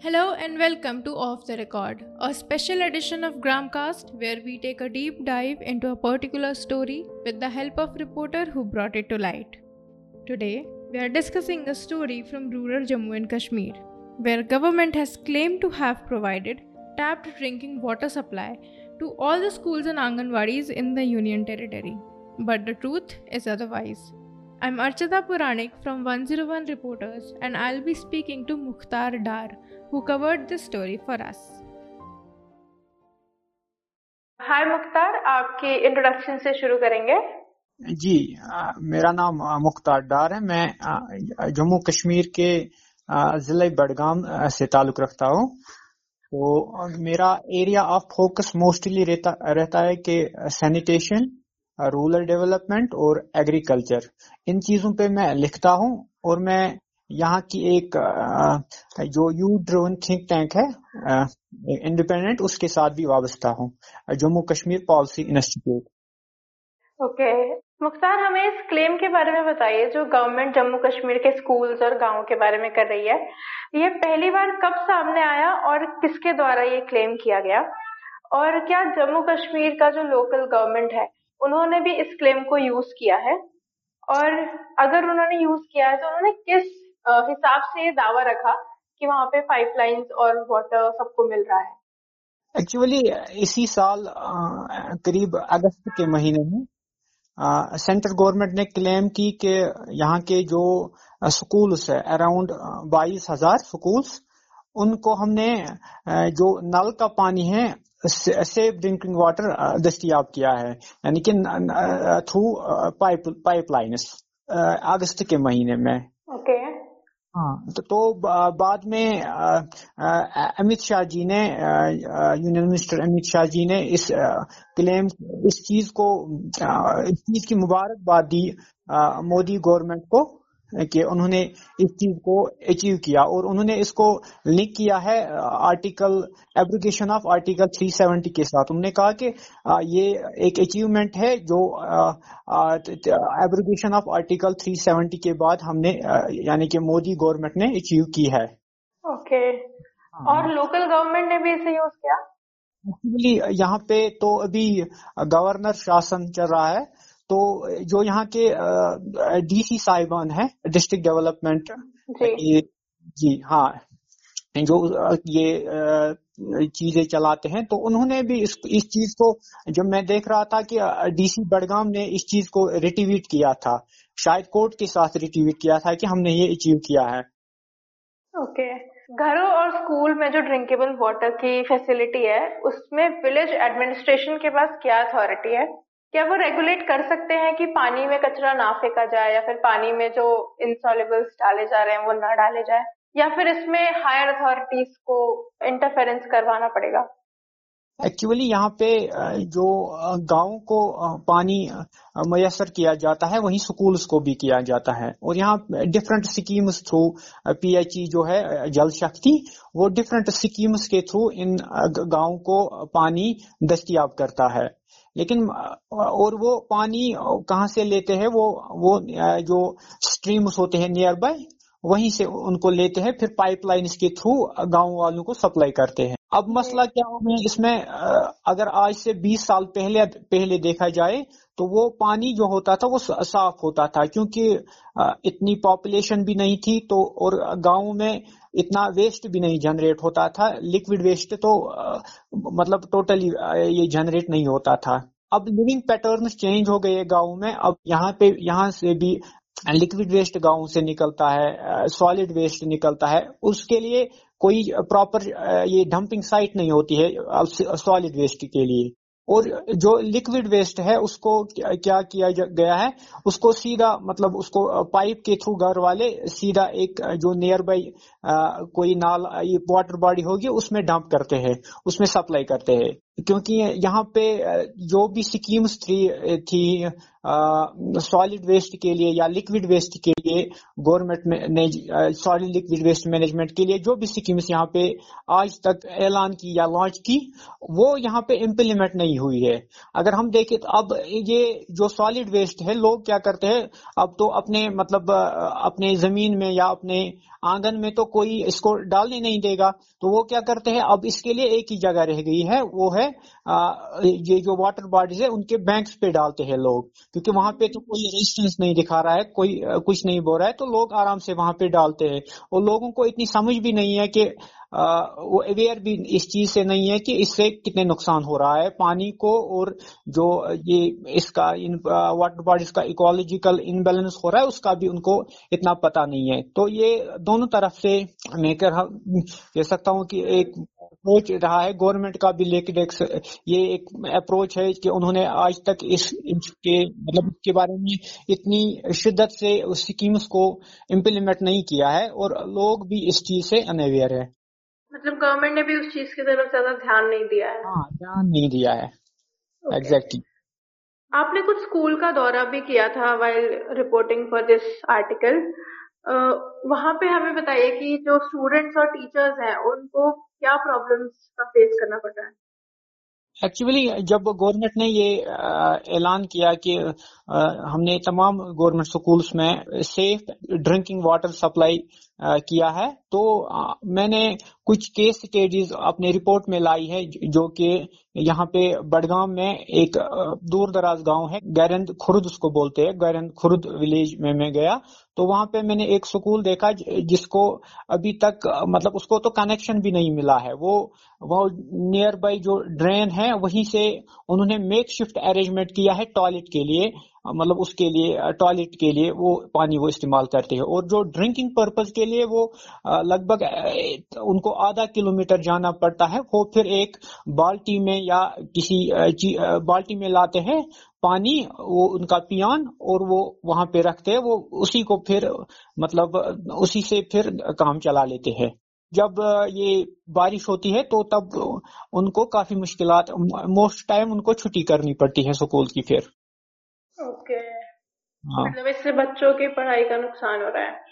Hello and welcome to Off the Record, a special edition of Gramcast where we take a deep dive into a particular story with the help of reporter who brought it to light. Today, we are discussing a story from rural Jammu and Kashmir, where government has claimed to have provided tapped drinking water supply to all the schools and anganwadis in the union territory. But the truth is otherwise. I'm Archita Puranik from 101 Reporters and I'll be speaking to Mukhtar Dar, who covered this story for us. हाय मुख्तार आपके introduction से शुरू करेंगे। जी आ, मेरा नाम मुख्तार डार है। मैं जम्मू कश्मीर के ज़िले बडगाम से ताल्लुक रखता हूँ। तो मेरा एरिया ऑफ़ फोकस मोस्टली रहता रहता है कि सैनिटेशन रूरल डेवलपमेंट और एग्रीकल्चर इन चीज़ों पे मैं लिखता हूँ और मैं यहाँ की एक जो यू ड्रोन थिंक टैंक है इंडिपेंडेंट, उसके साथ भी वाबस्ता हूँ। Jammu Kashmir policy institute. Okay. Mukhtar, हमें इस क्लेम के बारे में बताइए, जो गवर्नमेंट जम्मू कश्मीर के स्कूल्स और गाँवों के बारे में कर रही है। ये पहली बार कब सामने आया और किसके द्वारा ये क्लेम किया गया? और क्या जम्मू कश्मीर का जो लोकल गवर्नमेंट है, उन्होंने भी इस क्लेम को यूज़ किया है? और अगर उन्होंने यूज़ किया है तो उन्होंने किस हिसाब से दावा रखा कि वहाँ पे पाइपलाइंस और वाटर सबको मिल रहा है। एक्चुअली इसी साल करीब अगस्त के महीने में सेंट्रल गवर्नमेंट ने क्लेम की कि यहाँ के जो स्कूल्स है अराउंड बाईस हज़ार स्कूल्स उनको हमने जो नल का पानी है सेफ़ ड्रिंकिंग वाटर दस्तियाब किया है। यानी कि थ्रू पाइप पाइपलाइन अगस्त के महीने में। Okay okay. हाँ। तो, तो बाद में अमित शाह जी ने यूनियन मिनिस्टर अमित शाह जी ने इस क्लेम इस चीज़ को इस चीज़ की मुबारकबाद दी मोदी गवर्नमेंट को। कि उन्होंने इस चीज़ को अचीव किया और उन्होंने इसको लिंक किया है आर्टिकल एप्लीकेशन ऑफ़ आर्टिकल 370 के साथ। उन्होंने कहा कि ये एक अचीवमेंट है जो एप्लीकेशन ऑफ़ आर्टिकल 370 के बाद हमने यानी कि मोदी गवर्नमेंट ने अचीव की है। ओके हाँ। और लोकल गवर्नमेंट ने भी इसे यूज़ किया? एक्चुअली यहाँ पे तो अभी गवर्नर शासन चल रहा है। तो जो यहाँ के डीसी साहिबान है डिस्ट्रिक्ट डेवलपमेंट जी, जी हाँ। जो ये चीज़ें चलाते हैं तो उन्होंने भी इस इस चीज़ को जब मैं देख रहा था कि डीसी बडगाम ने इस चीज़ को रिटिवीट किया था शायद कोर्ट के साथ रिटिवीट किया था कि हमने ये अचीव किया है। ओके। घरों और स्कूल में जो ड्रिंकेबल वाटर की फैसिलिटी है उसमें विलेज एडमिनिस्ट्रेशन के पास क्या अथॉरिटी है? क्या वो रेगुलेट कर सकते हैं कि पानी में कचरा ना फेंका जाए या फिर पानी में जो इंसॉलेबल्स डाले जा रहे हैं वो ना डाले जाए? या फिर इसमें हायर अथॉरिटीज को इंटरफेरेंस करवाना पड़ेगा? एक्चुअली यहाँ पे जो गाँव को पानी मैसर किया जाता है, वहीं स्कूल्स को भी किया जाता है। और यहाँ डिफरेंट स्कीम्स थ्रू पीएचई जो है जल शक्ति, वो डिफरेंट स्कीम्स के थ्रू इन गाँव को पानी दस्तियाब करता है। लेकिन और वो पानी कहाँ से लेते हैं, वो वो जो स्ट्रीम्स होते हैं नियर बाय वहीं से उनको लेते हैं, फिर पाइपलाइंस के थ्रू गाँव वालों को सप्लाई करते हैं। अब मसला क्या है इसमें अगर आज से 20 साल पहले पहले देखा जाए तो वो पानी जो होता था, वो साफ़ होता था, क्योंकि इतनी पॉपुलेशन भी नहीं थी तो और गाँव में इतना वेस्ट भी नहीं जनरेट होता था। लिक्विड वेस्ट तो मतलब टोटली ये जनरेट नहीं होता था। अब लिविंग पैटर्न चेंज हो गए गाँव में। अब यहाँ पे, यहाँ से भी लिक्विड वेस्ट गाँव से निकलता है सॉलिड वेस्ट निकलता है, उसके लिए कोई प्रॉपर ये डंपिंग साइट नहीं होती है सॉलिड वेस्ट के लिए। और जो लिक्विड वेस्ट है, उसको क्या, किया गया है, उसको सीधा मतलब उसको पाइप के थ्रू घर वाले सीधा एक जो नियर बाई कोई नाल वाटर बॉडी होगी, उसमें डंप करते हैं, उसमें सप्लाई करते हैं। क्योंकि यहाँ पे जो भी स्कीम्स थी थी सॉलिड वेस्ट के लिए या लिक्विड वेस्ट के लिए गवर्नमेंट ने सॉलिड लिक्विड वेस्ट मैनेजमेंट के लिए जो भी स्कीम्स यहाँ पे आज तक ऐलान की या लॉन्च की, वो यहाँ पे इम्प्लीमेंट नहीं हुई है। अगर हम देखें तो अब ये जो सॉलिड वेस्ट है, लोग क्या करते हैं? अब तो अपने मतलब अपने ज़मीन में या अपने आँगन में तो कोई इसको डालने नहीं देगा। तो वो क्या करते हैं? अब इसके लिए एक ही जगह रह गई है, वो है ये जो वाटर बॉडीज है, उनके बैंक्स पे डालते हैं लोग। क्योंकि वहाँ पे तो कोई रेजिस्टेंस नहीं दिखा रहा है, कोई कुछ नहीं बोल रहा है तो लोग आराम से वहाँ पे डालते हैं। और लोगों को इतनी समझ भी नहीं है कि वो अवेयर भी इस चीज़ से नहीं है कि इससे कितने नुकसान हो रहा है। पानी को और जो ये इसका, इन वाटर बॉडीज का इकोलॉजिकल इनबैलेंस हो रहा है, उसका भी उनको इतना पता नहीं है। तो ये दोनों तरफ़ से मैं कह सकता हूँ कि एक अप्रोच रहा है गवर्नमेंट का भी लेकिन एक ये एक अप्रोच है कि उन्होंने आज तक इस के मतलब इसके बारे में इतनी शिद्दत से उस स्कीम्स को इम्प्लीमेंट नहीं किया है और लोग भी इस चीज़ से अनअवेयर है मतलब गवर्नमेंट ने भी उस चीज़ की तरफ़ ज़्यादा ध्यान नहीं दिया है हाँ ध्यान नहीं दिया है एग्जैक्टली okay. exactly. आपने कुछ स्कूल का दौरा भी किया था while reporting for this article वहाँ पे हमें बताइए कि जो स्टूडेंट्स और टीचर्स हैं उनको क्या प्रॉब्लम्स का फेस करना पड़ रहा है? एक्चुअली जब गवर्नमेंट ने ये ऐलान किया कि हमने तमाम गवर्नमेंट स्कूल्स में सेफ़ ड्रिंकिंग वाटर सप्लाई किया है तो मैंने कुछ केस स्टडीज़ अपने रिपोर्ट में लाई है, जो कि यहाँ पे बडगाम में एक दूर दराज गाँव है, गैरंद खुर्द उसको बोलते हैं, गैरंद खुर्द विलेज में मैं गया। तो वहाँ पे मैंने एक स्कूल देखा जिसको अभी तक मतलब उसको तो कनेक्शन भी नहीं मिला है। वो वो नियर बाई जो ड्रेन है, वहीं से उन्होंने मेक शिफ्ट अरेंजमेंट किया है टॉयलेट के लिए। मतलब उसके लिए टॉयलेट के लिए वो पानी वो इस्तेमाल करते हैं। और जो ड्रिंकिंग पर्पज के लिए वो लगभग उनको आधा किलोमीटर जाना पड़ता है। वो फिर एक बाल्टी में या किसी बाल्टी में लाते हैं पानी, वो उनका पियान और वो वहाँ पे रखते हैं। वो उसी को फिर मतलब उसी से फिर काम चला लेते हैं। जब ये बारिश होती है तो तब उनको काफ़ी मुश्किल मोस्ट टाइम उनको छुट्टी करनी पड़ती है स्कूल की फिर। ओके। हाँ। मतलब इससे बच्चों की पढ़ाई का नुकसान हो रहा है।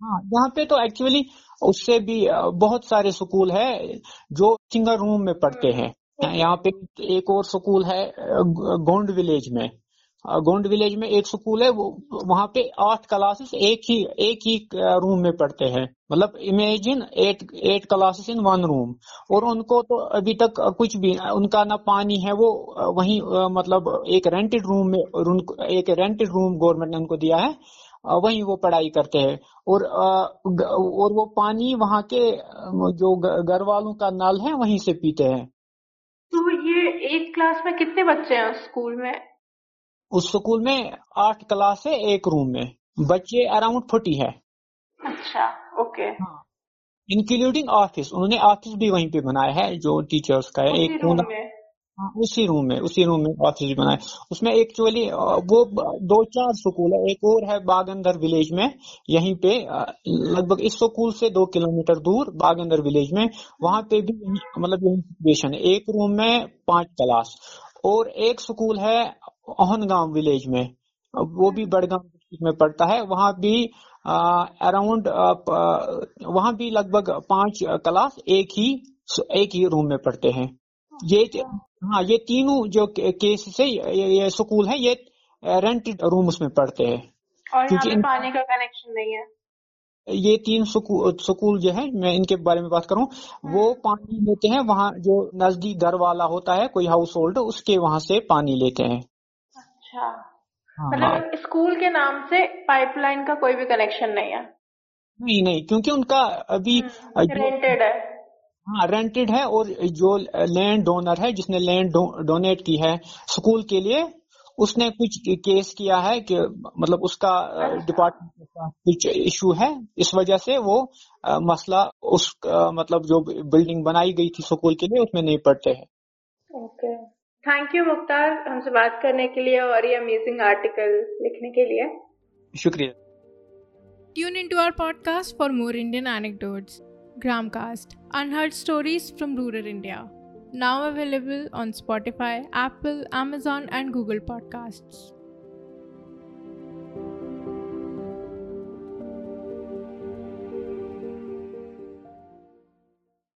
हाँ यहाँ पे तो एक्चुअली उससे भी बहुत सारे स्कूल है जो सिंगल रूम में पढ़ते हैं। यहाँ पे एक और स्कूल है गोंड विलेज में। गोंड विलेज में एक स्कूल है, वो, वहाँ पे आठ क्लासेस एक ही एक ही रूम में पढ़ते हैं। मतलब imagine eight eight classes in one room और उनको तो अभी तक कुछ भी, उनका ना पानी है, वो वही मतलब एक रेंटेड रूम में एक रेंटेड रूम गवर्नमेंट ने उनको दिया है वहीं वो पढ़ाई करते हैं। और और वो पानी वहाँ के जो घर वालों का नल है, वहीं से पीते हैं। तो ये एक क्लास में कितने बच्चे हैं स्कूल में? उस स्कूल में आठ क्लास है एक रूम में। बच्चे अराउंड फोर्टी है। अच्छा ओके। हाँ। Including office. उन्होंने ऑफ़िस भी वहीं पे बनाया है जो टीचर्स का है। एक कोना हाँ उसी रूम में उसी रूम में ऑफ़िस भी बनाया उसमें एक्चुअली वो दो चार स्कूल है। एक और है बागंदर विलेज में। यहीं पे लगभग इस स्कूल से दो किलोमीटर दूर बागंदर विलेज में। वहाँ पे भी मतलब यही सिचुएशन है। एक रूम में पाँच क्लास। और एक स्कूल है ओहनगांव विलेज में वो भी बड़गांव डिस्ट्रिक्ट में पड़ता है। वहाँ भी अराउंड वहाँ भी लगभग पाँच क्लास एक ही एक ही रूम में पढ़ते हैं। ये हाँ ये तीनों जो केस से ये, ये स्कूल है ये रेंटेड रूम उसमें पढ़ते हैं। और क्योंकि पानी का कनेक्शन नहीं है? ये तीन स्कूल जो है मैं इनके बारे में बात करूँ वो हम्म। पानी लेते हैं। वहाँ जो नज़दीक घर वाला होता है कोई हाउस होल्ड उसके वहाँ से पानी लेते हैं। अच्छा। हाँ, मतलब। स्कूल के नाम से पाइपलाइन का कोई भी कनेक्शन नहीं है। नहीं नहीं क्योंकि उनका अभी रेंटेड हम्म, है। हाँ रेंटेड है और जो लैंड डोनर है जिसने लैंड डोनेट की है स्कूल के लिए उसने कुछ केस किया है कि मतलब उसका डिपार्टमेंट का कुछ इशू है। इस वजह से वो आ, मसला उस मतलब जो बिल्डिंग बनाई गई थी स्कूल के लिए उसमें नहीं पड़ते हैं। ओके थैंक यू मुख्तार हमसे बात करने के लिए और ये अमेजिंग आर्टिकल लिखने के लिए। शुक्रिया। Tune in to our podcast for more Indian anecdotes Gramcast unheard stories from rural India now available on Spotify Apple Amazon, and Google Podcasts.